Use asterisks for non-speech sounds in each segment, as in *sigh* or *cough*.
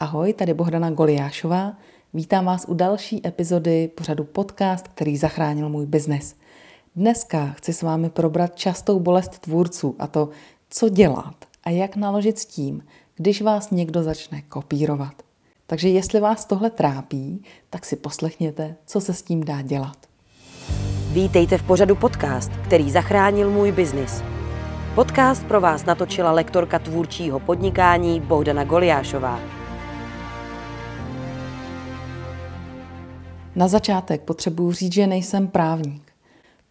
Ahoj, tady Bohdana Goliášová. Vítám vás u další epizody pořadu podcast, který zachránil můj biznes. Dneska chci s vámi probrat častou bolest tvůrců a to, co dělat a jak naložit s tím, když vás někdo začne kopírovat. Takže jestli vás tohle trápí, tak si poslechněte, co se s tím dá dělat. Vítejte v pořadu podcast, který zachránil můj biznis. Podcast pro vás natočila lektorka tvůrčího podnikání Bohdana Goliášová. Na začátek potřebuji říct, že nejsem právník.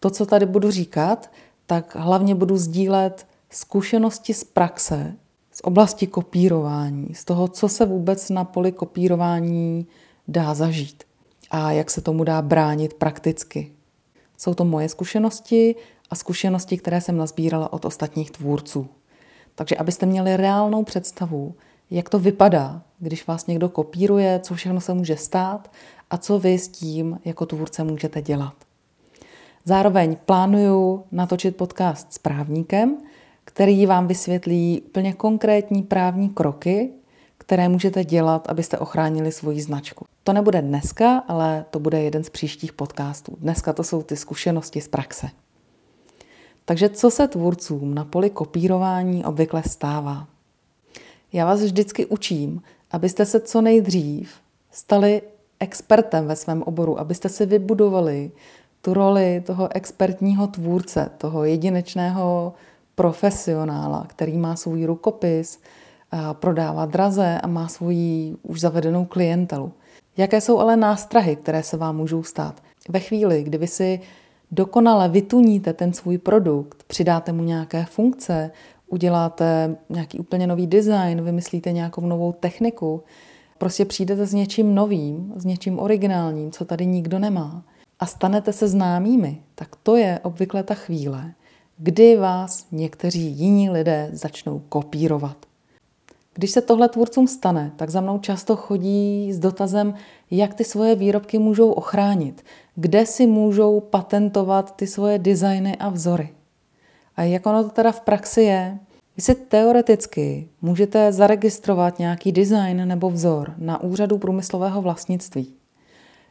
To, co tady budu říkat, tak hlavně budu sdílet zkušenosti z praxe, z oblasti kopírování, z toho, co se vůbec na poli kopírování dá zažít a jak se tomu dá bránit prakticky. Jsou to moje zkušenosti a zkušenosti, které jsem nazbírala od ostatních tvůrců. Takže abyste měli reálnou představu, jak to vypadá, když vás někdo kopíruje, co všechno se může stát a co vy s tím jako tvůrce můžete dělat. Zároveň plánuju natočit podcast s právníkem, který vám vysvětlí úplně konkrétní právní kroky, které můžete dělat, abyste ochránili svoji značku. To nebude dneska, ale to bude jeden z příštích podcastů. Dneska to jsou ty zkušenosti z praxe. Takže co se tvůrcům na poli kopírování obvykle stává? Já vás vždycky učím, abyste se co nejdřív stali expertem ve svém oboru, abyste si vybudovali tu roli toho expertního tvůrce, toho jedinečného profesionála, který má svůj rukopis, prodává draze a má svoji už zavedenou klientelu. Jaké jsou ale nástrahy, které se vám můžou stát? Ve chvíli, kdy vy si dokonale vytuníte ten svůj produkt, přidáte mu nějaké funkce, uděláte nějaký úplně nový design, vymyslíte nějakou novou techniku, prostě přijdete s něčím novým, s něčím originálním, co tady nikdo nemá a stanete se známými, tak to je obvykle ta chvíle, kdy vás někteří jiní lidé začnou kopírovat. Když se tohle tvůrcům stane, tak za mnou často chodí s dotazem, jak ty svoje výrobky můžou ochránit, kde si můžou patentovat ty svoje designy a vzory. A jak ono to teda v praxi je? Vy si teoreticky můžete zaregistrovat nějaký design nebo vzor na úřadu průmyslového vlastnictví.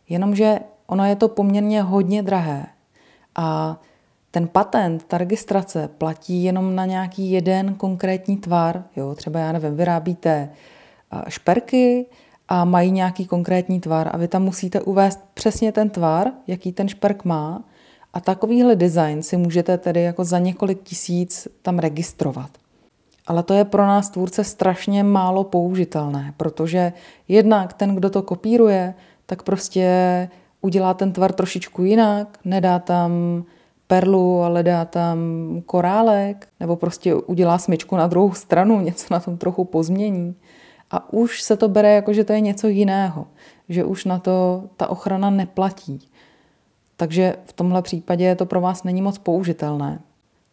Jenomže ono je to poměrně hodně drahé a ten patent, ta registrace platí jenom na nějaký jeden konkrétní tvar. Jo? Třeba, já nevím, vyrábíte šperky a mají nějaký konkrétní tvar a vy tam musíte uvést přesně ten tvar, jaký ten šperk má a takovýhle design si můžete tedy jako za několik tisíc tam registrovat. Ale to je pro nás tvůrce strašně málo použitelné, protože jednak ten, kdo to kopíruje, tak prostě udělá ten tvar trošičku jinak, nedá tam perlu, ale dá tam korálek, nebo prostě udělá smyčku na druhou stranu, *laughs* něco na tom trochu pozmění. A už se to bere jako, že to je něco jiného, že už na to ta ochrana neplatí. Takže v tomhle případě to pro vás není moc použitelné.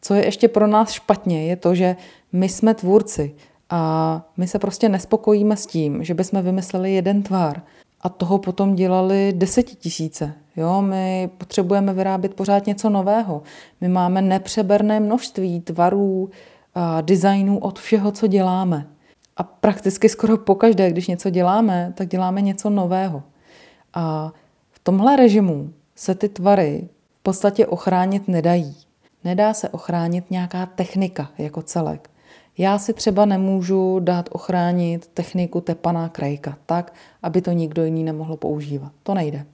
Co je ještě pro nás špatně, je to, že my jsme tvůrci a my se prostě nespokojíme s tím, že bychom vymysleli jeden tvar a toho potom dělali desetitisíce. Jo, my potřebujeme vyrábět pořád něco nového. My máme nepřeberné množství tvarů, a designů od všeho, co děláme. A prakticky skoro pokaždé, když něco děláme, tak děláme něco nového. A v tomhle režimu se ty tvary v podstatě ochránit nedají. Nedá se ochránit nějaká technika jako celek. Já si třeba nemůžu dát ochránit techniku tepaná krajka tak, aby to nikdo jiný nemohl používat. To nejde.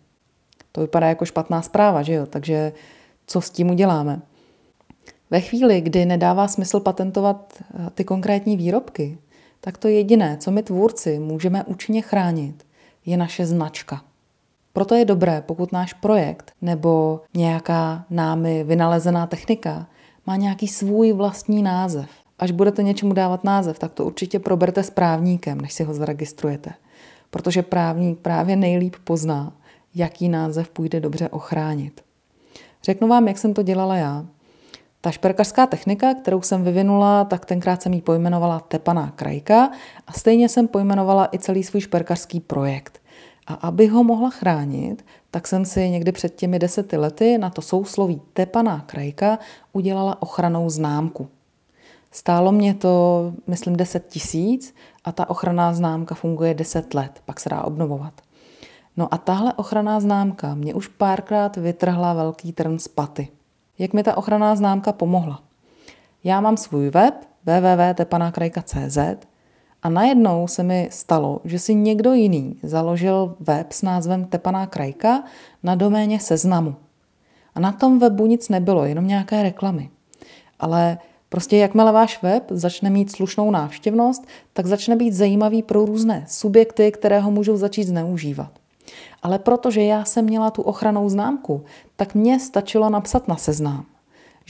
To vypadá jako špatná zpráva, že jo? Takže co s tím uděláme? Ve chvíli, kdy nedává smysl patentovat eh, ty konkrétní výrobky, tak to jediné, co my tvůrci můžeme účinně chránit, je naše značka. Proto je dobré, pokud náš projekt nebo nějaká námi vynalezená technika má nějaký svůj vlastní název. Až budete něčemu dávat název, tak to určitě proberte s právníkem, než si ho zaregistrujete. Protože právník právě nejlíp pozná, jaký název půjde dobře ochránit. Řeknu vám, jak jsem to dělala já. Ta šperkařská technika, kterou jsem vyvinula, tak tenkrát jsem ji pojmenovala tepaná krajka a stejně jsem pojmenovala i celý svůj šperkařský projekt. A aby ho mohla chránit, tak jsem si někdy před těmi deseti lety na to sousloví tepaná krajka udělala ochranou známku. Stálo mě to, myslím, 10 tisíc a ta ochranná známka funguje 10 let, pak se dá obnovovat. No a tahle ochranná známka mě už párkrát vytrhla velký trn z paty. Jak mi ta ochranná známka pomohla? Já mám svůj web www.tepanakrajka.cz a najednou se mi stalo, že si někdo jiný založil web s názvem Tepaná krajka na doméně seznamu. A na tom webu nic nebylo, jenom nějaké reklamy. Ale prostě jakmile váš web začne mít slušnou návštěvnost, tak začne být zajímavý pro různé subjekty, které ho můžou začít zneužívat. Ale protože já jsem měla tu ochranou známku, tak mě stačilo napsat na seznam,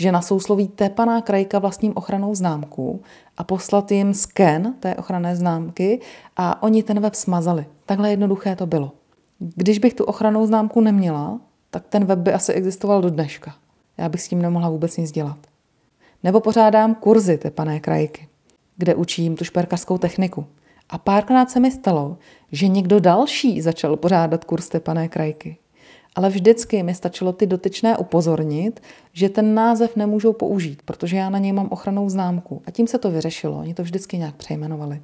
že na sousloví tépaná krajka vlastním ochranou známku a poslat jim sken té ochranné známky a oni ten web smazali. Takhle jednoduché to bylo. Když bych tu ochranou známku neměla, tak ten web by asi existoval do dneška. Já bych s tím nemohla vůbec nic dělat. Nebo pořádám kurzy tepané krajky, kde učím tu šperkařskou techniku. A párkrát se mi stalo, že někdo další začal pořádat kurz tepané krajky. Ale vždycky mi stačilo ty dotyčné upozornit, že ten název nemůžou použít, protože já na něj mám ochranou známku. A tím se to vyřešilo. Oni to vždycky nějak přejmenovali.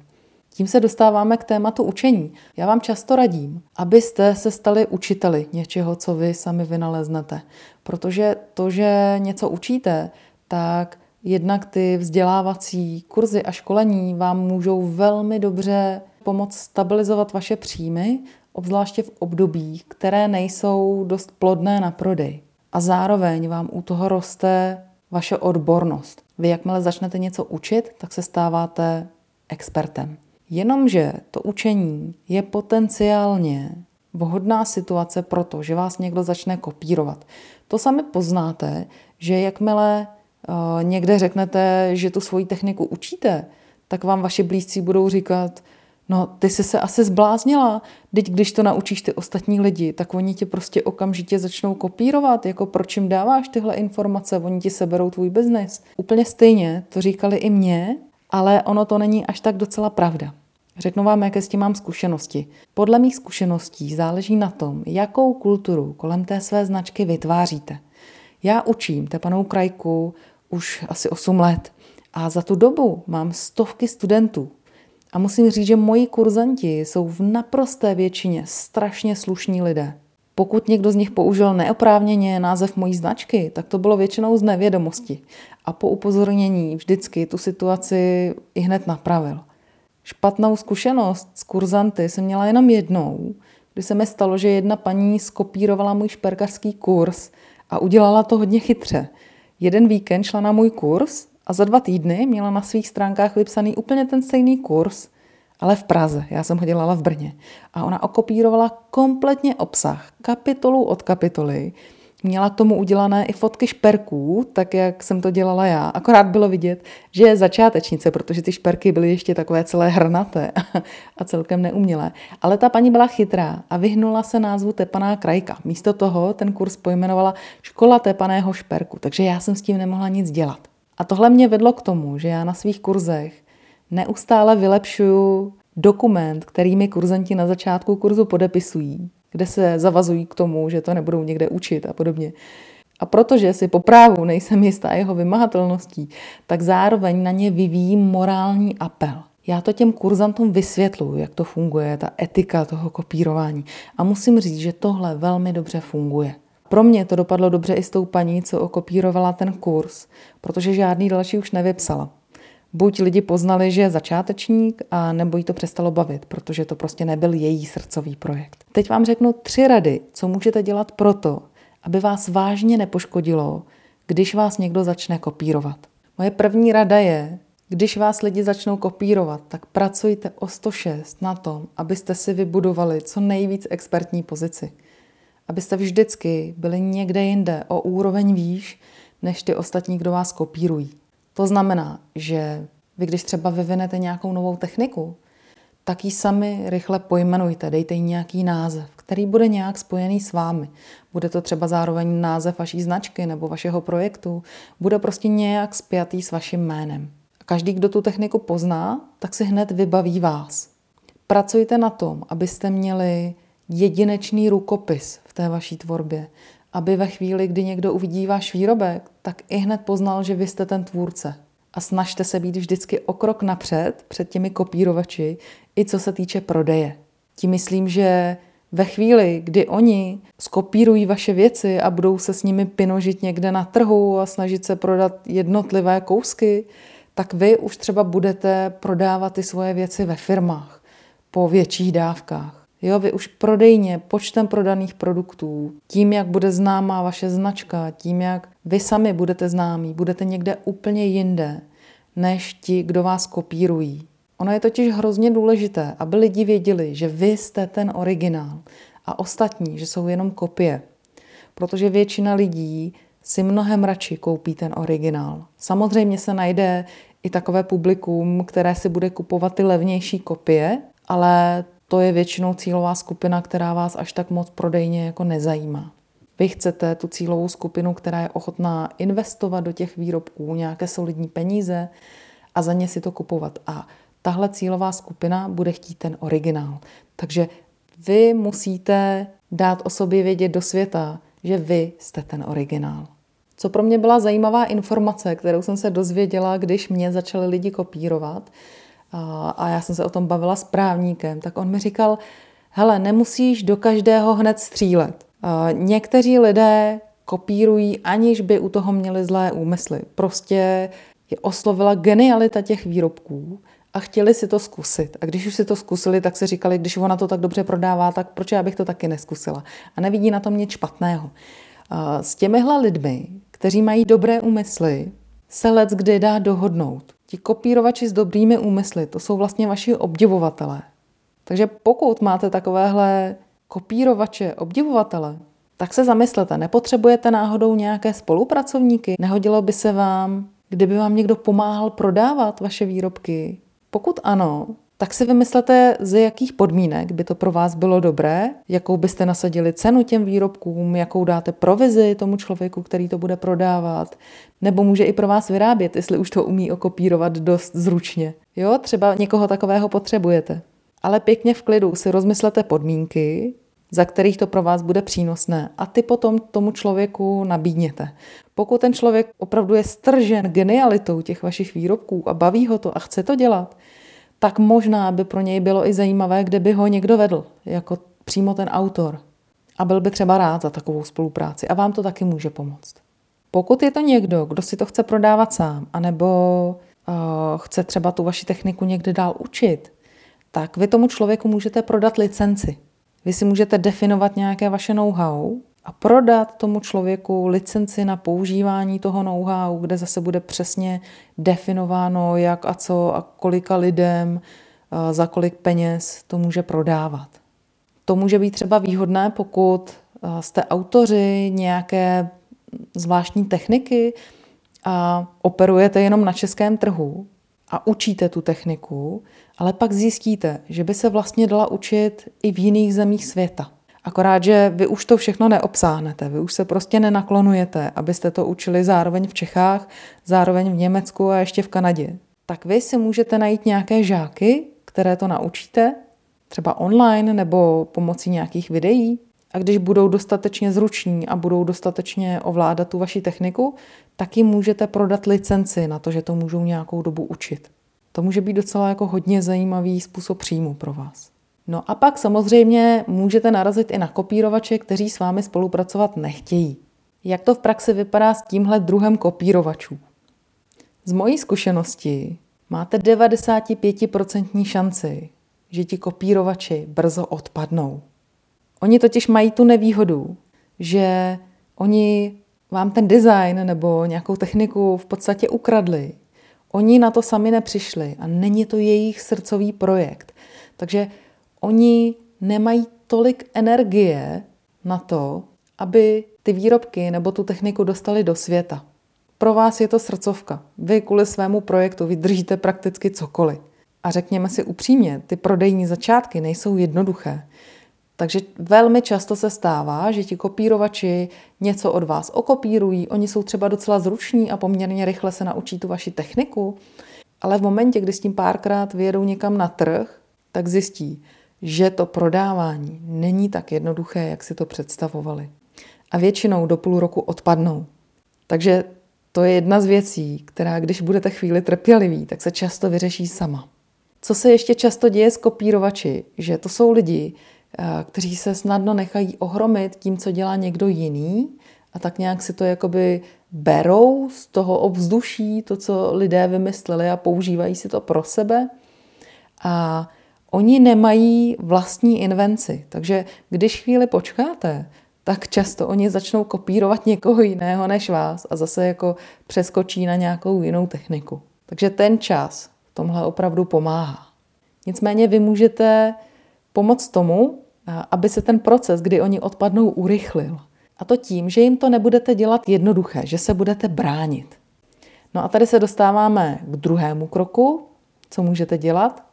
Tím se dostáváme k tématu učení. Já vám často radím, abyste se stali učiteli něčeho, co vy sami vynaleznete. Protože to, že něco učíte, tak jednak ty vzdělávací kurzy a školení vám můžou velmi dobře pomoct stabilizovat vaše příjmy, obzvláště v obdobích, které nejsou dost plodné na prodej. A zároveň vám u toho roste vaše odbornost. Vy jakmile začnete něco učit, tak se stáváte expertem. Jenomže to učení je potenciálně vhodná situace proto, že vás někdo začne kopírovat. To sami poznáte, že jakmile uh, někde řeknete, že tu svoji techniku učíte, tak vám vaši blízcí budou říkat, no ty jsi se asi zbláznila, teď když to naučíš ty ostatní lidi, tak oni tě prostě okamžitě začnou kopírovat, jako proč jim dáváš tyhle informace, oni ti seberou tvůj biznis. Úplně stejně to říkali i mě, ale ono to není až tak docela pravda. Řeknu vám, jaké s tím mám zkušenosti. Podle mých zkušeností záleží na tom, jakou kulturu kolem té své značky vytváříte. Já učím tepanou krajku už asi 8 let a za tu dobu mám stovky studentů. A musím říct, že moji kurzanti jsou v naprosté většině strašně slušní lidé. Pokud někdo z nich použil neoprávněně název mojí značky, tak to bylo většinou z nevědomosti. A po upozornění vždycky tu situaci i hned napravil. Špatnou zkušenost s kurzanty jsem měla jenom jednou, kdy se mi stalo, že jedna paní skopírovala můj šperkařský kurz a udělala to hodně chytře. Jeden víkend šla na můj kurz a za dva týdny měla na svých stránkách vypsaný úplně ten stejný kurz, ale v Praze. Já jsem ho dělala v Brně. A ona okopírovala kompletně obsah, kapitolu od kapitoly, Měla k tomu udělané i fotky šperků, tak jak jsem to dělala já. Akorát bylo vidět, že je začátečnice, protože ty šperky byly ještě takové celé hrnaté *laughs* a celkem neumělé. Ale ta paní byla chytrá a vyhnula se názvu Tepaná krajka. Místo toho ten kurz pojmenovala Škola tepaného šperku, takže já jsem s tím nemohla nic dělat. A tohle mě vedlo k tomu, že já na svých kurzech neustále vylepšuju dokument, který mi kurzanti na začátku kurzu podepisují kde se zavazují k tomu, že to nebudou někde učit a podobně. A protože si po právu nejsem jistá jeho vymahatelností, tak zároveň na ně vyvíjím morální apel. Já to těm kurzantům vysvětluji, jak to funguje, ta etika toho kopírování. A musím říct, že tohle velmi dobře funguje. Pro mě to dopadlo dobře i s tou paní, co okopírovala ten kurz, protože žádný další už nevypsala buď lidi poznali, že je začátečník, a nebo jí to přestalo bavit, protože to prostě nebyl její srdcový projekt. Teď vám řeknu tři rady, co můžete dělat proto, aby vás vážně nepoškodilo, když vás někdo začne kopírovat. Moje první rada je, když vás lidi začnou kopírovat, tak pracujte o 106 na tom, abyste si vybudovali co nejvíc expertní pozici. Abyste vždycky byli někde jinde, o úroveň výš, než ty ostatní, kdo vás kopírují. To znamená, že vy, když třeba vyvinete nějakou novou techniku, tak ji sami rychle pojmenujte, dejte jí nějaký název, který bude nějak spojený s vámi. Bude to třeba zároveň název vaší značky nebo vašeho projektu, bude prostě nějak spjatý s vaším jménem. A každý, kdo tu techniku pozná, tak si hned vybaví vás. Pracujte na tom, abyste měli jedinečný rukopis té vaší tvorbě, aby ve chvíli, kdy někdo uvidí váš výrobek, tak i hned poznal, že vy jste ten tvůrce. a snažte se být vždycky o krok napřed před těmi kopírovači, i co se týče prodeje. Tím myslím, že ve chvíli, kdy oni skopírují vaše věci a budou se s nimi pinožit někde na trhu a snažit se prodat jednotlivé kousky, tak vy už třeba budete prodávat ty svoje věci ve firmách po větších dávkách. Jo, vy už prodejně, počtem prodaných produktů, tím, jak bude známá vaše značka, tím, jak vy sami budete známí, budete někde úplně jinde, než ti, kdo vás kopírují. Ono je totiž hrozně důležité, aby lidi věděli, že vy jste ten originál a ostatní, že jsou jenom kopie. Protože většina lidí si mnohem radši koupí ten originál. Samozřejmě se najde i takové publikum, které si bude kupovat ty levnější kopie, ale to je většinou cílová skupina, která vás až tak moc prodejně jako nezajímá. Vy chcete tu cílovou skupinu, která je ochotná investovat do těch výrobků nějaké solidní peníze a za ně si to kupovat. A tahle cílová skupina bude chtít ten originál. Takže vy musíte dát o sobě vědět do světa, že vy jste ten originál. Co pro mě byla zajímavá informace, kterou jsem se dozvěděla, když mě začali lidi kopírovat, a já jsem se o tom bavila s právníkem, tak on mi říkal, hele, nemusíš do každého hned střílet. Někteří lidé kopírují, aniž by u toho měli zlé úmysly. Prostě je oslovila genialita těch výrobků a chtěli si to zkusit. A když už si to zkusili, tak si říkali, když ona to tak dobře prodává, tak proč já bych to taky neskusila. A nevidí na tom nic špatného. S těmihle lidmi, kteří mají dobré úmysly, se let kdy dá dohodnout. Ti kopírovači s dobrými úmysly, to jsou vlastně vaši obdivovatelé. Takže pokud máte takovéhle kopírovače, obdivovatele, tak se zamyslete, nepotřebujete náhodou nějaké spolupracovníky? Nehodilo by se vám, kdyby vám někdo pomáhal prodávat vaše výrobky? Pokud ano, tak si vymyslete, z jakých podmínek by to pro vás bylo dobré, jakou byste nasadili cenu těm výrobkům, jakou dáte provizi tomu člověku, který to bude prodávat, nebo může i pro vás vyrábět, jestli už to umí okopírovat dost zručně. Jo, třeba někoho takového potřebujete. Ale pěkně v klidu si rozmyslete podmínky, za kterých to pro vás bude přínosné a ty potom tomu člověku nabídněte. Pokud ten člověk opravdu je stržen genialitou těch vašich výrobků a baví ho to a chce to dělat, tak možná by pro něj bylo i zajímavé, kde by ho někdo vedl, jako přímo ten autor. A byl by třeba rád za takovou spolupráci a vám to taky může pomoct. Pokud je to někdo, kdo si to chce prodávat sám, anebo uh, chce třeba tu vaši techniku někde dál učit, tak vy tomu člověku můžete prodat licenci. Vy si můžete definovat nějaké vaše know-how a prodat tomu člověku licenci na používání toho know-how, kde zase bude přesně definováno, jak a co a kolika lidem, za kolik peněz to může prodávat. To může být třeba výhodné, pokud jste autoři nějaké zvláštní techniky a operujete jenom na českém trhu a učíte tu techniku, ale pak zjistíte, že by se vlastně dala učit i v jiných zemích světa. Akorát, že vy už to všechno neobsáhnete, vy už se prostě nenaklonujete, abyste to učili zároveň v Čechách, zároveň v Německu a ještě v Kanadě. Tak vy si můžete najít nějaké žáky, které to naučíte, třeba online nebo pomocí nějakých videí. A když budou dostatečně zruční a budou dostatečně ovládat tu vaši techniku, tak jim můžete prodat licenci na to, že to můžou nějakou dobu učit. To může být docela jako hodně zajímavý způsob příjmu pro vás. No a pak samozřejmě můžete narazit i na kopírovače, kteří s vámi spolupracovat nechtějí. Jak to v praxi vypadá s tímhle druhem kopírovačů? Z mojí zkušenosti máte 95% šanci, že ti kopírovači brzo odpadnou. Oni totiž mají tu nevýhodu, že oni vám ten design nebo nějakou techniku v podstatě ukradli. Oni na to sami nepřišli a není to jejich srdcový projekt. Takže oni nemají tolik energie na to, aby ty výrobky nebo tu techniku dostali do světa. Pro vás je to srdcovka. Vy kvůli svému projektu vydržíte prakticky cokoliv. A řekněme si upřímně, ty prodejní začátky nejsou jednoduché. Takže velmi často se stává, že ti kopírovači něco od vás okopírují, oni jsou třeba docela zruční a poměrně rychle se naučí tu vaši techniku, ale v momentě, kdy s tím párkrát vyjedou někam na trh, tak zjistí, že to prodávání není tak jednoduché, jak si to představovali. A většinou do půl roku odpadnou. Takže to je jedna z věcí, která když budete chvíli trpěliví, tak se často vyřeší sama. Co se ještě často děje s kopírovači, že to jsou lidi, eh, kteří se snadno nechají ohromit tím, co dělá někdo jiný a tak nějak si to jakoby berou z toho obzduší, to, co lidé vymysleli a používají si to pro sebe. A oni nemají vlastní invenci. Takže když chvíli počkáte, tak často oni začnou kopírovat někoho jiného než vás a zase jako přeskočí na nějakou jinou techniku. Takže ten čas tomhle opravdu pomáhá. Nicméně vy můžete pomoct tomu, aby se ten proces, kdy oni odpadnou, urychlil. A to tím, že jim to nebudete dělat jednoduché, že se budete bránit. No a tady se dostáváme k druhému kroku, co můžete dělat.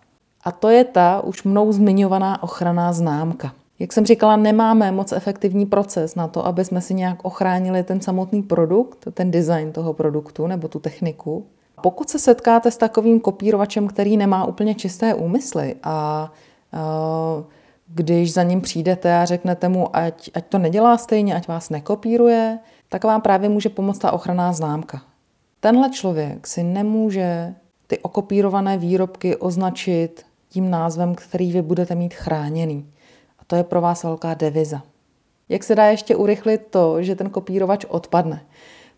A to je ta už mnou zmiňovaná ochranná známka. Jak jsem říkala, nemáme moc efektivní proces na to, aby jsme si nějak ochránili ten samotný produkt, ten design toho produktu nebo tu techniku. Pokud se setkáte s takovým kopírovačem, který nemá úplně čisté úmysly a když za ním přijdete a řeknete mu, ať, ať to nedělá stejně, ať vás nekopíruje, tak vám právě může pomoct ta ochranná známka. Tenhle člověk si nemůže ty okopírované výrobky označit tím názvem, který vy budete mít chráněný. A to je pro vás velká deviza. Jak se dá ještě urychlit to, že ten kopírovač odpadne?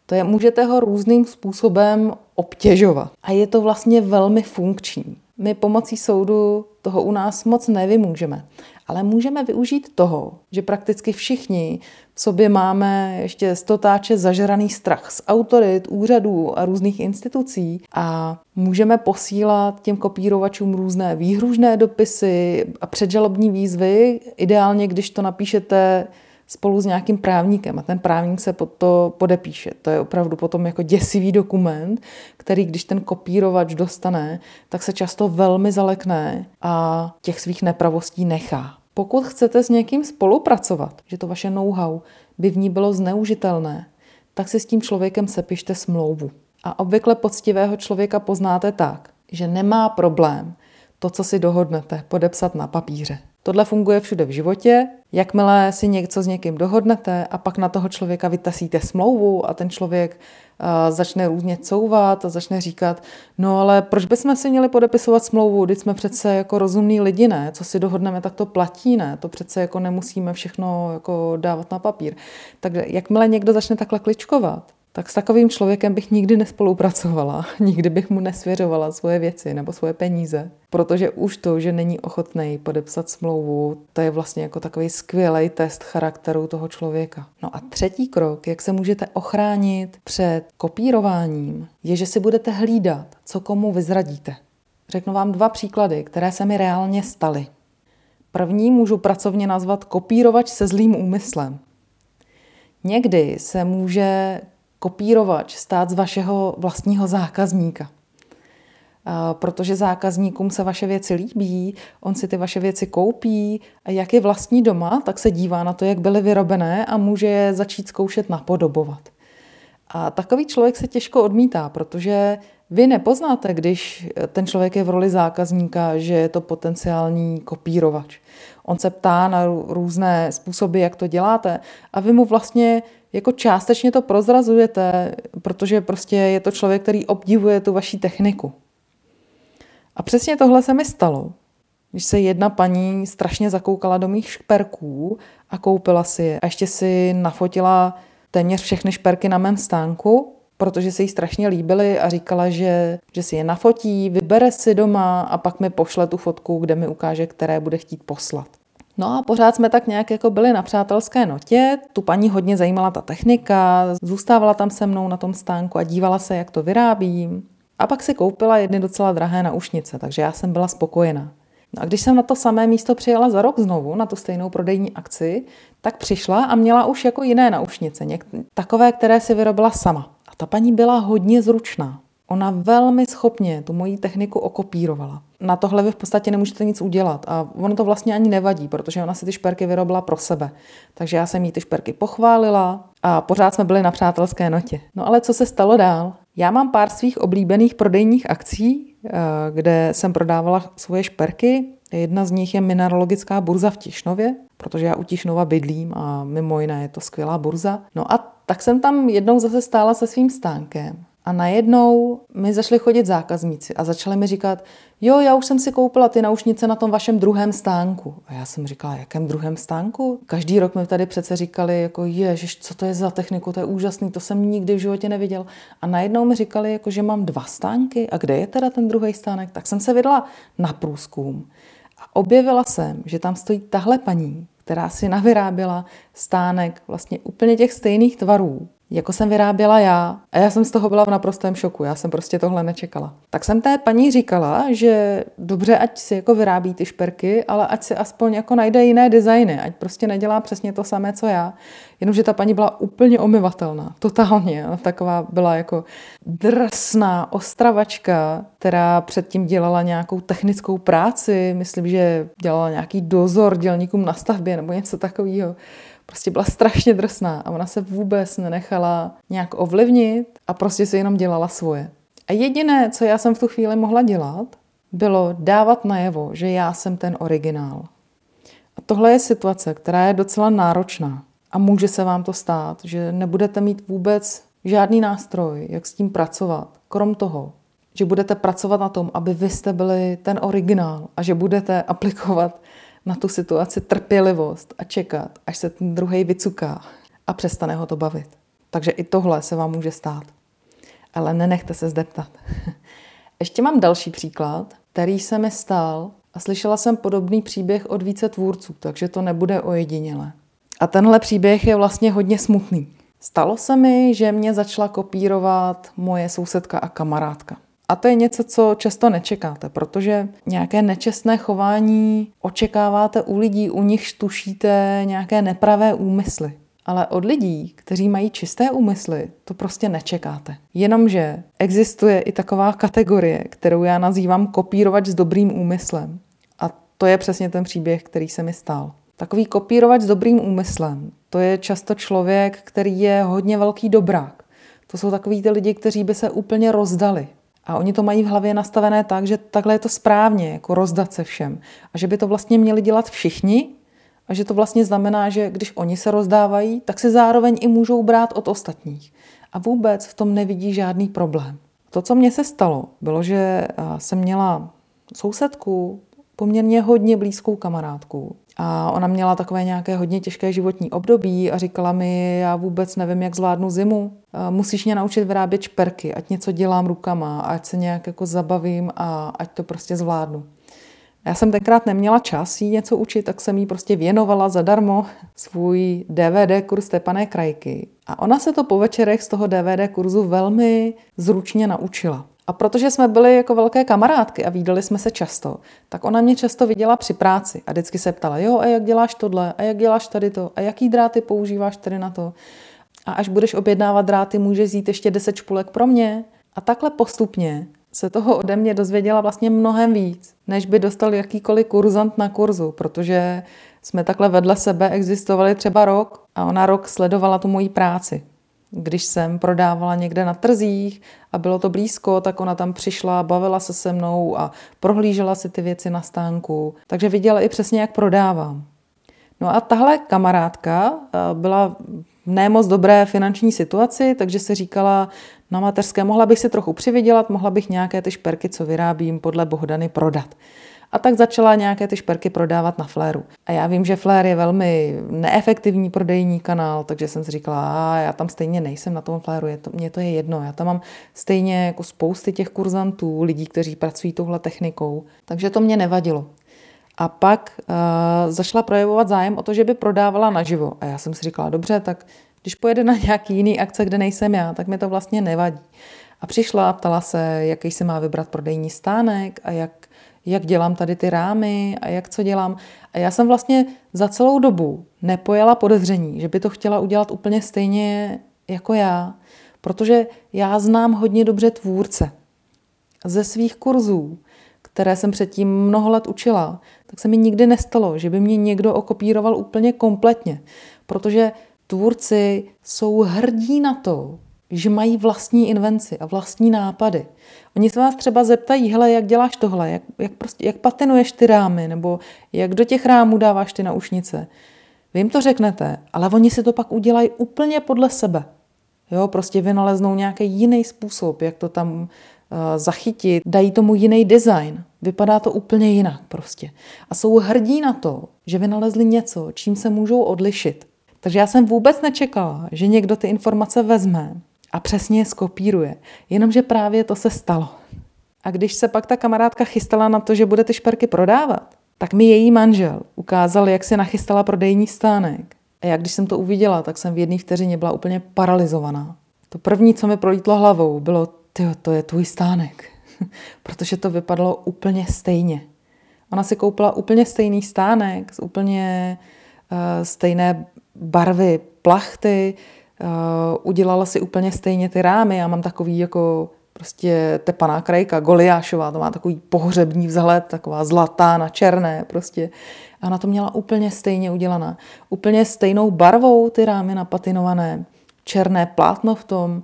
To je, můžete ho různým způsobem obtěžovat. A je to vlastně velmi funkční. My pomocí soudu toho u nás moc nevymůžeme, ale můžeme využít toho, že prakticky všichni v sobě máme ještě stotáče zažraný strach z autorit, úřadů a různých institucí a můžeme posílat těm kopírovačům různé výhružné dopisy a předžalobní výzvy. Ideálně, když to napíšete spolu s nějakým právníkem a ten právník se pod to podepíše. To je opravdu potom jako děsivý dokument, který když ten kopírovač dostane, tak se často velmi zalekne a těch svých nepravostí nechá. Pokud chcete s někým spolupracovat, že to vaše know-how by v ní bylo zneužitelné, tak si s tím člověkem sepište smlouvu. A obvykle poctivého člověka poznáte tak, že nemá problém to, co si dohodnete, podepsat na papíře. Tohle funguje všude v životě. Jakmile si něco s někým dohodnete a pak na toho člověka vytasíte smlouvu a ten člověk uh, začne různě couvat a začne říkat, no ale proč bychom si měli podepisovat smlouvu, když jsme přece jako rozumní lidi, ne? Co si dohodneme, tak to platí, ne? To přece jako nemusíme všechno jako dávat na papír. Takže jakmile někdo začne takhle kličkovat, tak s takovým člověkem bych nikdy nespolupracovala, *laughs* nikdy bych mu nesvěřovala svoje věci nebo svoje peníze, protože už to, že není ochotný podepsat smlouvu, to je vlastně jako takový skvělý test charakteru toho člověka. No a třetí krok, jak se můžete ochránit před kopírováním, je, že si budete hlídat, co komu vyzradíte. Řeknu vám dva příklady, které se mi reálně staly. První můžu pracovně nazvat kopírovač se zlým úmyslem. Někdy se může kopírovač stát z vašeho vlastního zákazníka. Protože zákazníkům se vaše věci líbí, on si ty vaše věci koupí a jak je vlastní doma, tak se dívá na to, jak byly vyrobené a může je začít zkoušet napodobovat. A takový člověk se těžko odmítá, protože vy nepoznáte, když ten člověk je v roli zákazníka, že je to potenciální kopírovač. On se ptá na různé způsoby, jak to děláte a vy mu vlastně jako částečně to prozrazujete, protože prostě je to člověk, který obdivuje tu vaší techniku. A přesně tohle se mi stalo, když se jedna paní strašně zakoukala do mých šperků a koupila si je. A ještě si nafotila téměř všechny šperky na mém stánku, protože se jí strašně líbily a říkala, že, že si je nafotí, vybere si doma a pak mi pošle tu fotku, kde mi ukáže, které bude chtít poslat. No a pořád jsme tak nějak jako byli na přátelské notě. Tu paní hodně zajímala ta technika, zůstávala tam se mnou na tom stánku a dívala se, jak to vyrábím. A pak si koupila jedny docela drahé naušnice, takže já jsem byla spokojená. No a když jsem na to samé místo přijela za rok znovu, na tu stejnou prodejní akci, tak přišla a měla už jako jiné naušnice, něk- takové, které si vyrobila sama. A ta paní byla hodně zručná. Ona velmi schopně tu moji techniku okopírovala. Na tohle vy v podstatě nemůžete nic udělat a ono to vlastně ani nevadí, protože ona si ty šperky vyrobila pro sebe. Takže já jsem jí ty šperky pochválila a pořád jsme byli na přátelské notě. No ale co se stalo dál? Já mám pár svých oblíbených prodejních akcí, eh, kde jsem prodávala svoje šperky Jedna z nich je mineralogická burza v Tišnově, protože já u Tišnova bydlím a mimo jiné je to skvělá burza. No a tak jsem tam jednou zase stála se svým stánkem a najednou mi zašli chodit zákazníci a začali mi říkat, jo, já už jsem si koupila ty naušnice na tom vašem druhém stánku. A já jsem říkala, jakém druhém stánku? Každý rok mi tady přece říkali, jako ježiš, co to je za techniku, to je úžasný, to jsem nikdy v životě neviděl. A najednou mi říkali, jako, že mám dva stánky a kde je teda ten druhý stánek? Tak jsem se vydala na průzkum a objevila jsem, že tam stojí tahle paní, která si navyráběla stánek vlastně úplně těch stejných tvarů, jako jsem vyráběla já. A já jsem z toho byla v naprostém šoku, já jsem prostě tohle nečekala. Tak jsem té paní říkala, že dobře, ať si jako vyrábí ty šperky, ale ať si aspoň jako najde jiné designy, ať prostě nedělá přesně to samé, co já. Jenomže ta paní byla úplně omyvatelná, totálně. Taková byla jako drsná ostravačka, která předtím dělala nějakou technickou práci, myslím, že dělala nějaký dozor dělníkům na stavbě nebo něco takového prostě byla strašně drsná a ona se vůbec nenechala nějak ovlivnit a prostě si jenom dělala svoje. A jediné, co já jsem v tu chvíli mohla dělat, bylo dávat najevo, že já jsem ten originál. A tohle je situace, která je docela náročná. A může se vám to stát, že nebudete mít vůbec žádný nástroj, jak s tím pracovat. Krom toho, že budete pracovat na tom, aby vy jste byli ten originál a že budete aplikovat na tu situaci trpělivost a čekat, až se ten druhý vycuká a přestane ho to bavit. Takže i tohle se vám může stát. Ale nenechte se zdeptat. *laughs* Ještě mám další příklad, který se mi stal a slyšela jsem podobný příběh od více tvůrců, takže to nebude ojedinělé. A tenhle příběh je vlastně hodně smutný. Stalo se mi, že mě začala kopírovat moje sousedka a kamarádka. A to je něco, co často nečekáte, protože nějaké nečestné chování očekáváte u lidí, u nich tušíte nějaké nepravé úmysly. Ale od lidí, kteří mají čisté úmysly, to prostě nečekáte. Jenomže existuje i taková kategorie, kterou já nazývám kopírovač s dobrým úmyslem. A to je přesně ten příběh, který se mi stal. Takový kopírovač s dobrým úmyslem, to je často člověk, který je hodně velký dobrák. To jsou takový ty lidi, kteří by se úplně rozdali. A oni to mají v hlavě nastavené tak, že takhle je to správně, jako rozdat se všem. A že by to vlastně měli dělat všichni a že to vlastně znamená, že když oni se rozdávají, tak se zároveň i můžou brát od ostatních. A vůbec v tom nevidí žádný problém. To, co mně se stalo, bylo, že jsem měla sousedku, poměrně hodně blízkou kamarádku. A ona měla takové nějaké hodně těžké životní období a říkala mi, já vůbec nevím, jak zvládnu zimu. Musíš mě naučit vyrábět šperky, ať něco dělám rukama, ať se nějak jako zabavím a ať to prostě zvládnu. Já jsem tenkrát neměla čas jí něco učit, tak jsem jí prostě věnovala zadarmo svůj DVD kurz Stepané krajky. A ona se to po večerech z toho DVD kurzu velmi zručně naučila. A protože jsme byli jako velké kamarádky a výdali jsme se často, tak ona mě často viděla při práci a vždycky se ptala, jo, a jak děláš tohle, a jak děláš tady to, a jaký dráty používáš tady na to. A až budeš objednávat dráty, můžeš jít ještě 10 špulek pro mě. A takhle postupně se toho ode mě dozvěděla vlastně mnohem víc, než by dostal jakýkoliv kurzant na kurzu, protože jsme takhle vedle sebe existovali třeba rok a ona rok sledovala tu moji práci. Když jsem prodávala někde na trzích a bylo to blízko, tak ona tam přišla, bavila se se mnou a prohlížela si ty věci na stánku. Takže viděla i přesně, jak prodávám. No a tahle kamarádka eh, byla v nemoc dobré finanční situaci, takže se říkala, na mateřské mohla bych si trochu přivydělat, mohla bych nějaké ty šperky, co vyrábím, podle Bohdany prodat. A tak začala nějaké ty šperky prodávat na Fléru. A já vím, že Flair je velmi neefektivní prodejní kanál, takže jsem si říkala, a já tam stejně nejsem na tom Fléru, je to, mně to je jedno. Já tam mám stejně jako spousty těch kurzantů, lidí, kteří pracují touhle technikou, takže to mě nevadilo. A pak uh, zašla projevovat zájem o to, že by prodávala naživo. A já jsem si říkala, dobře, tak když pojede na nějaký jiný akce, kde nejsem já, tak mi to vlastně nevadí. A přišla a ptala se, jaký se má vybrat prodejní stánek a jak jak dělám tady ty rámy a jak co dělám. A já jsem vlastně za celou dobu nepojela podezření, že by to chtěla udělat úplně stejně jako já, protože já znám hodně dobře tvůrce. Ze svých kurzů, které jsem předtím mnoho let učila, tak se mi nikdy nestalo, že by mě někdo okopíroval úplně kompletně, protože tvůrci jsou hrdí na to, že mají vlastní invenci a vlastní nápady. Oni se vás třeba zeptají, hele, jak děláš tohle, jak, jak, prostě, jak patinuješ ty rámy, nebo jak do těch rámů dáváš ty naušnice. Vy jim to řeknete, ale oni si to pak udělají úplně podle sebe. Jo, prostě vynaleznou nějaký jiný způsob, jak to tam uh, zachytit, dají tomu jiný design. Vypadá to úplně jinak prostě. A jsou hrdí na to, že vynalezli něco, čím se můžou odlišit. Takže já jsem vůbec nečekala, že někdo ty informace vezme a přesně je skopíruje. Jenomže právě to se stalo. A když se pak ta kamarádka chystala na to, že bude ty šperky prodávat, tak mi její manžel ukázal, jak si nachystala prodejní stánek. A jak když jsem to uviděla, tak jsem v jedné vteřině byla úplně paralizovaná. To první, co mi prolítlo hlavou, bylo, tyjo, to je tvůj stánek. *laughs* Protože to vypadalo úplně stejně. Ona si koupila úplně stejný stánek, z úplně uh, stejné barvy plachty, udělala si úplně stejně ty rámy. Já mám takový jako prostě tepaná krajka, Goliášová, to má takový pohřební vzhled, taková zlatá na černé prostě. A na to měla úplně stejně udělaná. Úplně stejnou barvou ty rámy napatinované, černé plátno v tom.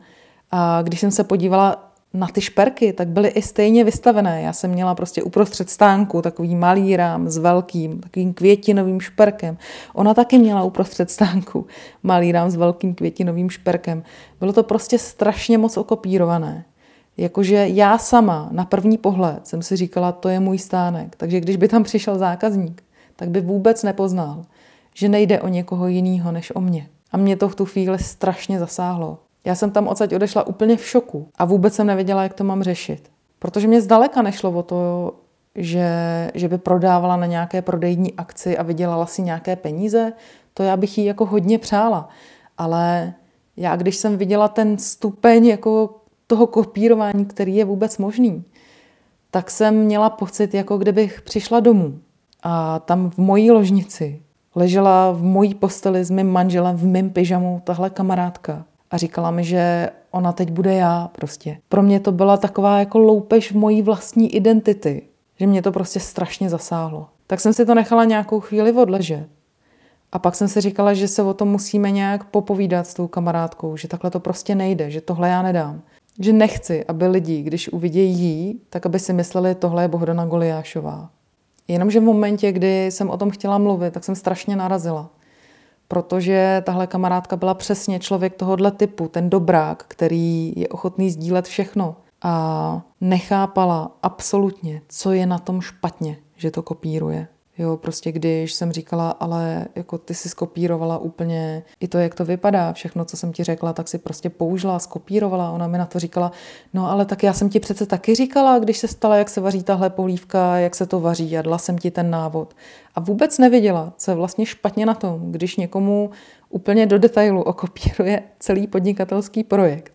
A když jsem se podívala na ty šperky, tak byly i stejně vystavené. Já jsem měla prostě uprostřed stánku takový malý rám s velkým, takovým květinovým šperkem. Ona taky měla uprostřed stánku malý rám s velkým květinovým šperkem. Bylo to prostě strašně moc okopírované. Jakože já sama na první pohled jsem si říkala, to je můj stánek. Takže když by tam přišel zákazník, tak by vůbec nepoznal, že nejde o někoho jiného než o mě. A mě to v tu chvíli strašně zasáhlo. Já jsem tam odsaď odešla úplně v šoku a vůbec jsem nevěděla, jak to mám řešit. Protože mě zdaleka nešlo o to, že, že by prodávala na nějaké prodejní akci a vydělala si nějaké peníze. To já bych jí jako hodně přála. Ale já, když jsem viděla ten stupeň jako toho kopírování, který je vůbec možný, tak jsem měla pocit, jako kdybych přišla domů a tam v mojí ložnici ležela v mojí posteli s mým manželem v mém pyžamu tahle kamarádka a říkala mi, že ona teď bude já prostě. Pro mě to byla taková jako loupež v mojí vlastní identity, že mě to prostě strašně zasáhlo. Tak jsem si to nechala nějakou chvíli odležet. A pak jsem si říkala, že se o tom musíme nějak popovídat s tou kamarádkou, že takhle to prostě nejde, že tohle já nedám. Že nechci, aby lidi, když uvidějí jí, tak aby si mysleli, tohle je Bohdana Goliášová. Jenomže v momentě, kdy jsem o tom chtěla mluvit, tak jsem strašně narazila. Protože tahle kamarádka byla přesně člověk tohohle typu, ten dobrák, který je ochotný sdílet všechno. A nechápala absolutně, co je na tom špatně, že to kopíruje. Jo, prostě když jsem říkala, ale jako ty si skopírovala úplně i to, jak to vypadá, všechno, co jsem ti řekla, tak si prostě použila, skopírovala. Ona mi na to říkala, no ale tak já jsem ti přece taky říkala, když se stala, jak se vaří tahle polívka, jak se to vaří a dala jsem ti ten návod. A vůbec neviděla, co je vlastně špatně na tom, když někomu úplně do detailu okopíruje celý podnikatelský projekt.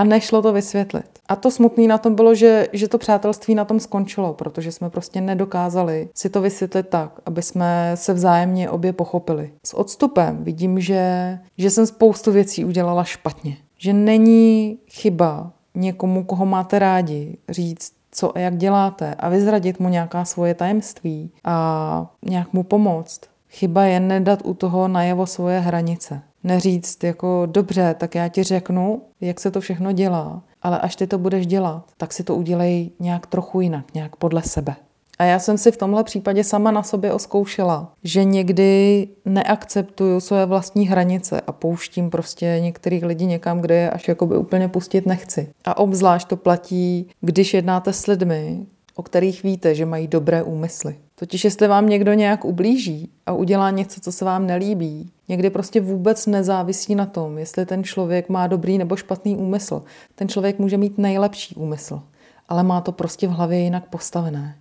A nešlo to vysvětlit. A to smutné na tom bylo, že, že to přátelství na tom skončilo, protože jsme prostě nedokázali si to vysvětlit tak, aby jsme se vzájemně obě pochopili. S odstupem vidím, že, že jsem spoustu věcí udělala špatně. Že není chyba někomu, koho máte rádi, říct, co a jak děláte a vyzradit mu nějaká svoje tajemství a nějak mu pomoct. Chyba je nedat u toho najevo svoje hranice. Neříct jako dobře, tak já ti řeknu, jak se to všechno dělá, ale až ty to budeš dělat, tak si to udělej nějak trochu jinak, nějak podle sebe. A já jsem si v tomhle případě sama na sobě oskoušela, že někdy neakceptuju své vlastní hranice a pouštím prostě některých lidí někam, kde je až jakoby úplně pustit nechci. A obzvlášť to platí, když jednáte s lidmi, o kterých víte, že mají dobré úmysly. Totiž jestli vám někdo nějak ublíží a udělá něco, co se vám nelíbí, někdy prostě vůbec nezávisí na tom, jestli ten člověk má dobrý nebo špatný úmysl. Ten člověk může mít nejlepší úmysl, ale má to prostě v hlavě jinak postavené.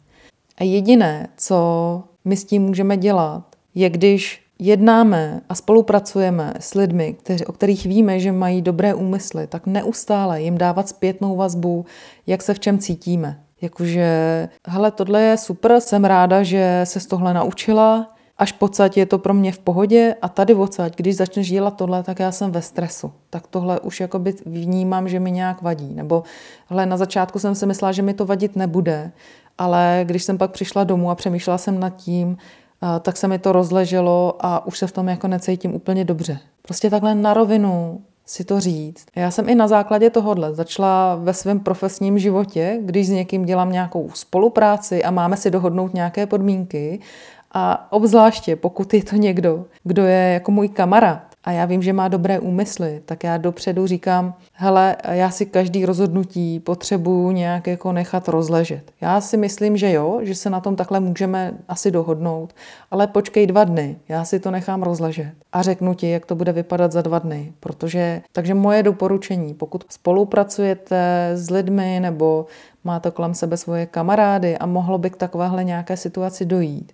A jediné, co my s tím můžeme dělat, je když jednáme a spolupracujeme s lidmi, kteři, o kterých víme, že mají dobré úmysly, tak neustále jim dávat zpětnou vazbu, jak se v čem cítíme. Jakože, hele, tohle je super, jsem ráda, že se z tohle naučila, až pocať je to pro mě v pohodě a tady odsaď, když začneš dělat tohle, tak já jsem ve stresu. Tak tohle už jakoby vnímám, že mi nějak vadí. Nebo hele, na začátku jsem si myslela, že mi to vadit nebude, ale když jsem pak přišla domů a přemýšlela jsem nad tím, tak se mi to rozleželo a už se v tom jako necítím úplně dobře. Prostě takhle na rovinu si to říct. Já jsem i na základě tohohle začala ve svém profesním životě, když s někým dělám nějakou spolupráci a máme si dohodnout nějaké podmínky a obzvláště pokud je to někdo, kdo je jako můj kamarád, a já vím, že má dobré úmysly, tak já dopředu říkám, hele, já si každý rozhodnutí potřebuju nějak jako nechat rozležet. Já si myslím, že jo, že se na tom takhle můžeme asi dohodnout, ale počkej dva dny, já si to nechám rozležet a řeknu ti, jak to bude vypadat za dva dny, protože, takže moje doporučení, pokud spolupracujete s lidmi nebo máte kolem sebe svoje kamarády a mohlo by k takovéhle nějaké situaci dojít,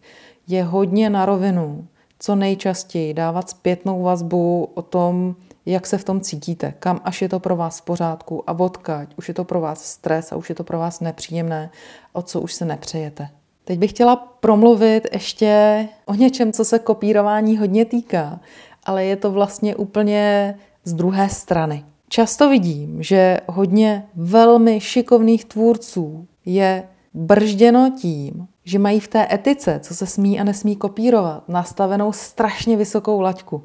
je hodně na rovinu co nejčastěji dávat zpětnou vazbu o tom, jak se v tom cítíte, kam až je to pro vás v pořádku a odkaď už je to pro vás stres a už je to pro vás nepříjemné, o co už se nepřejete. Teď bych chtěla promluvit ještě o něčem, co se kopírování hodně týká, ale je to vlastně úplně z druhé strany. Často vidím, že hodně velmi šikovných tvůrců je bržděno tím, že mají v té etice, co se smí a nesmí kopírovat, nastavenou strašně vysokou laťku.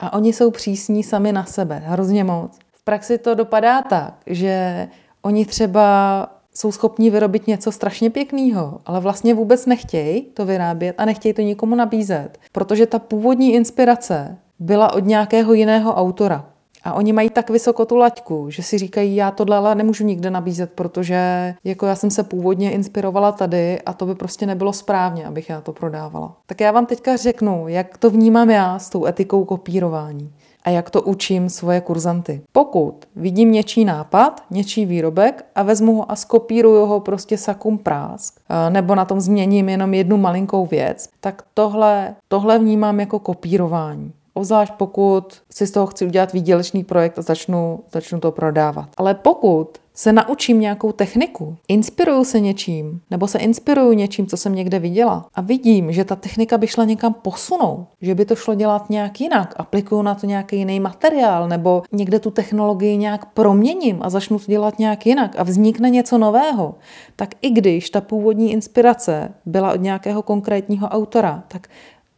A oni jsou přísní sami na sebe, hrozně moc. V praxi to dopadá tak, že oni třeba jsou schopni vyrobit něco strašně pěkného, ale vlastně vůbec nechtějí to vyrábět a nechtějí to nikomu nabízet, protože ta původní inspirace byla od nějakého jiného autora. A oni mají tak vysoko tu laťku, že si říkají, já tohle ale nemůžu nikde nabízet, protože jako já jsem se původně inspirovala tady a to by prostě nebylo správně, abych já to prodávala. Tak já vám teďka řeknu, jak to vnímám já s tou etikou kopírování a jak to učím svoje kurzanty. Pokud vidím něčí nápad, něčí výrobek a vezmu ho a skopíruju ho prostě sakum prásk, nebo na tom změním jenom jednu malinkou věc, tak tohle, tohle vnímám jako kopírování. Obzvlášť pokud si z toho chci udělat výdělečný projekt a začnu, začnu to prodávat. Ale pokud se naučím nějakou techniku, inspiruju se něčím, nebo se inspiruju něčím, co jsem někde viděla a vidím, že ta technika by šla někam posunout, že by to šlo dělat nějak jinak, aplikuju na to nějaký jiný materiál, nebo někde tu technologii nějak proměním a začnu to dělat nějak jinak a vznikne něco nového, tak i když ta původní inspirace byla od nějakého konkrétního autora, tak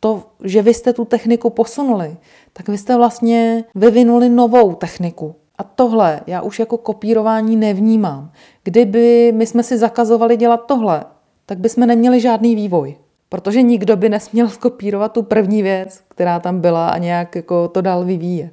to, že vy jste tu techniku posunuli, tak vy jste vlastně vyvinuli novou techniku. A tohle já už jako kopírování nevnímám. Kdyby my jsme si zakazovali dělat tohle, tak bychom neměli žádný vývoj. Protože nikdo by nesměl *laughs* kopírovat tu první věc, která tam byla a nějak jako to dál vyvíjet.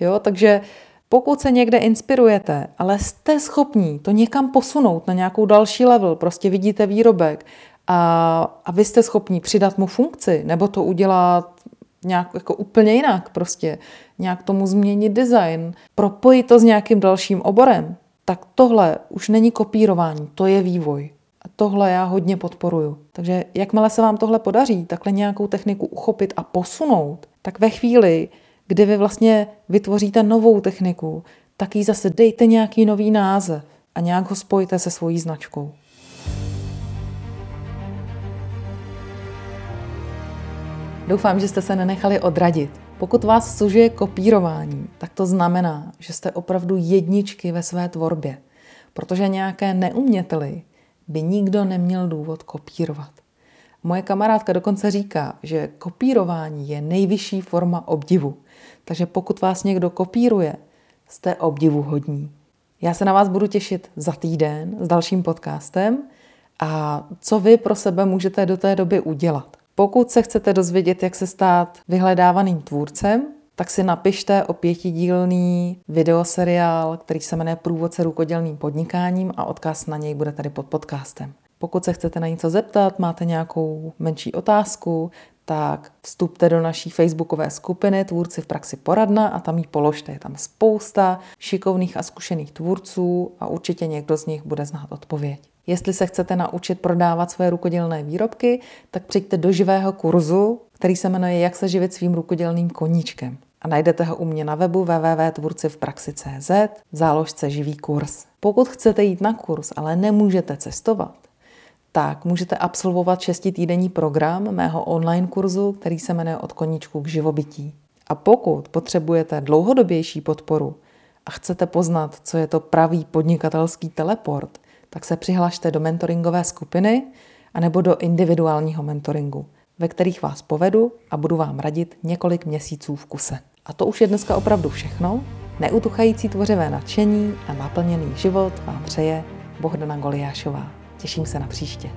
Jo, takže pokud se někde inspirujete, ale jste schopní to někam posunout na nějakou další level, prostě vidíte výrobek a, a vy jste schopni přidat mu funkci nebo to udělat nějak jako úplně jinak prostě, nějak tomu změnit design, propojit to s nějakým dalším oborem, tak tohle už není kopírování, to je vývoj. A tohle já hodně podporuju. Takže jakmile se vám tohle podaří, takhle nějakou techniku uchopit a posunout, tak ve chvíli, kdy vy vlastně vytvoříte novou techniku, tak jí zase dejte nějaký nový název a nějak ho spojte se svojí značkou. Doufám, že jste se nenechali odradit. Pokud vás sužuje kopírování, tak to znamená, že jste opravdu jedničky ve své tvorbě, protože nějaké neuměteli by nikdo neměl důvod kopírovat. Moje kamarádka dokonce říká, že kopírování je nejvyšší forma obdivu. Takže pokud vás někdo kopíruje, jste obdivuhodní. Já se na vás budu těšit za týden s dalším podcastem a co vy pro sebe můžete do té doby udělat. Pokud se chcete dozvědět, jak se stát vyhledávaným tvůrcem, tak si napište o pětidílný videoseriál, který se jmenuje Průvodce rukodělným podnikáním a odkaz na něj bude tady pod podcastem. Pokud se chcete na něco zeptat, máte nějakou menší otázku, tak vstupte do naší facebookové skupiny Tvůrci v praxi poradna a tam ji položte. Je tam spousta šikovných a zkušených tvůrců a určitě někdo z nich bude znát odpověď. Jestli se chcete naučit prodávat svoje rukodělné výrobky, tak přijďte do živého kurzu, který se jmenuje Jak se živit svým rukodělným koníčkem. A najdete ho u mě na webu www.tvorcivpraxi.cz v záložce živý kurz. Pokud chcete jít na kurz, ale nemůžete cestovat, tak můžete absolvovat šestitýdenní program mého online kurzu, který se jmenuje Od koníčku k živobytí. A pokud potřebujete dlouhodobější podporu a chcete poznat, co je to pravý podnikatelský teleport, tak se přihlašte do mentoringové skupiny anebo do individuálního mentoringu, ve kterých vás povedu a budu vám radit několik měsíců v kuse. A to už je dneska opravdu všechno. Neutuchající tvořivé nadšení a naplněný život vám přeje Bohdana Goliášová. Těším se na příště.